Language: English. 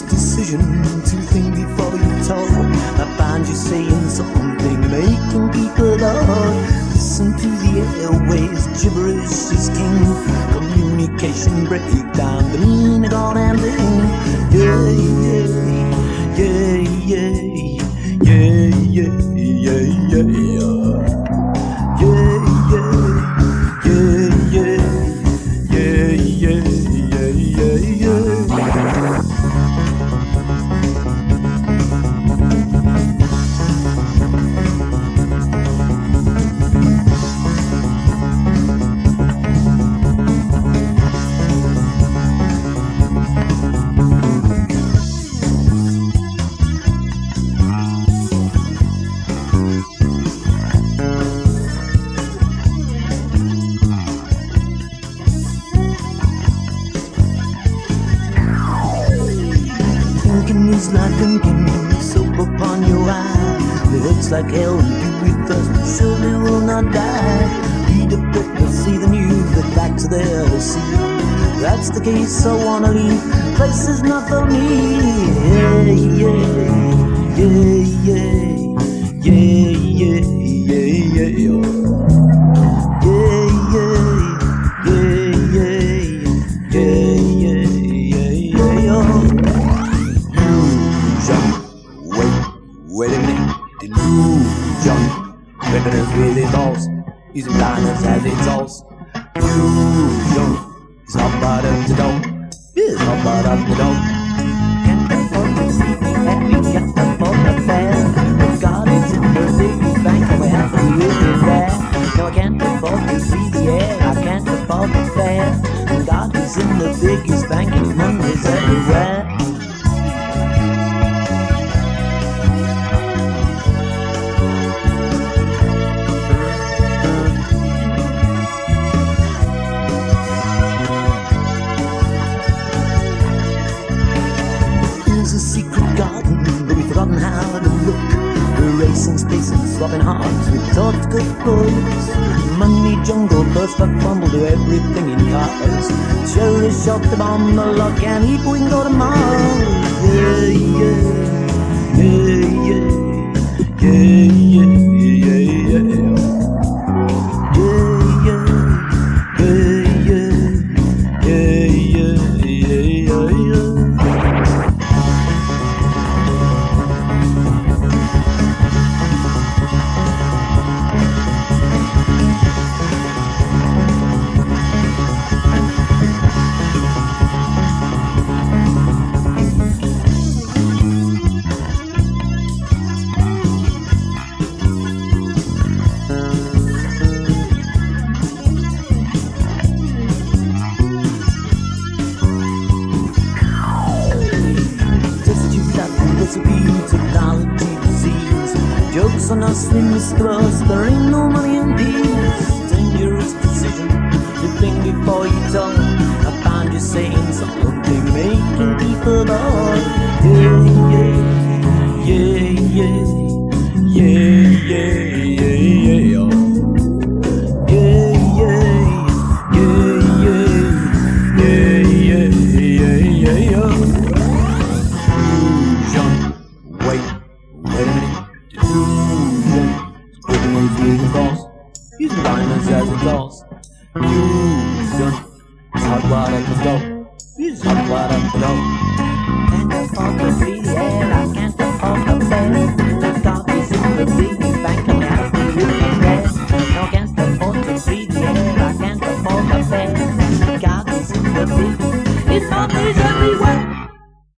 decision to think before you talk. I find you saying something, making people laugh. Listen to the airways, gibberish is king. Communication breakdown, between a god and. Yeah, yeah, Thinking is like drinking soap upon your eye. It hurts like hell you breathe but surely will not die. Read a book, see the news, the facts are there to see. That's the case, I wanna leave. Place is not for me. Yeah, yeah, yeah, yeah, the new young better with really all using diamonds as it's all new it's all about up to dog it's all about up to There's a secret garden, but we've forgotten how to look. We're racing spaces, swapping hearts with thoughtful books. Money jungle, burst back fumble, do everything in cars. Cherry shot the bomb, the lock, and eat, we can go to Mars. Yeah, yeah, on us, we misclose, there ain't no money in peace. Dangerous decision, you think before you talk. always leaving using diamonds as adults. You don't talk about it, no. You talk about it, no. And the fuck is the end.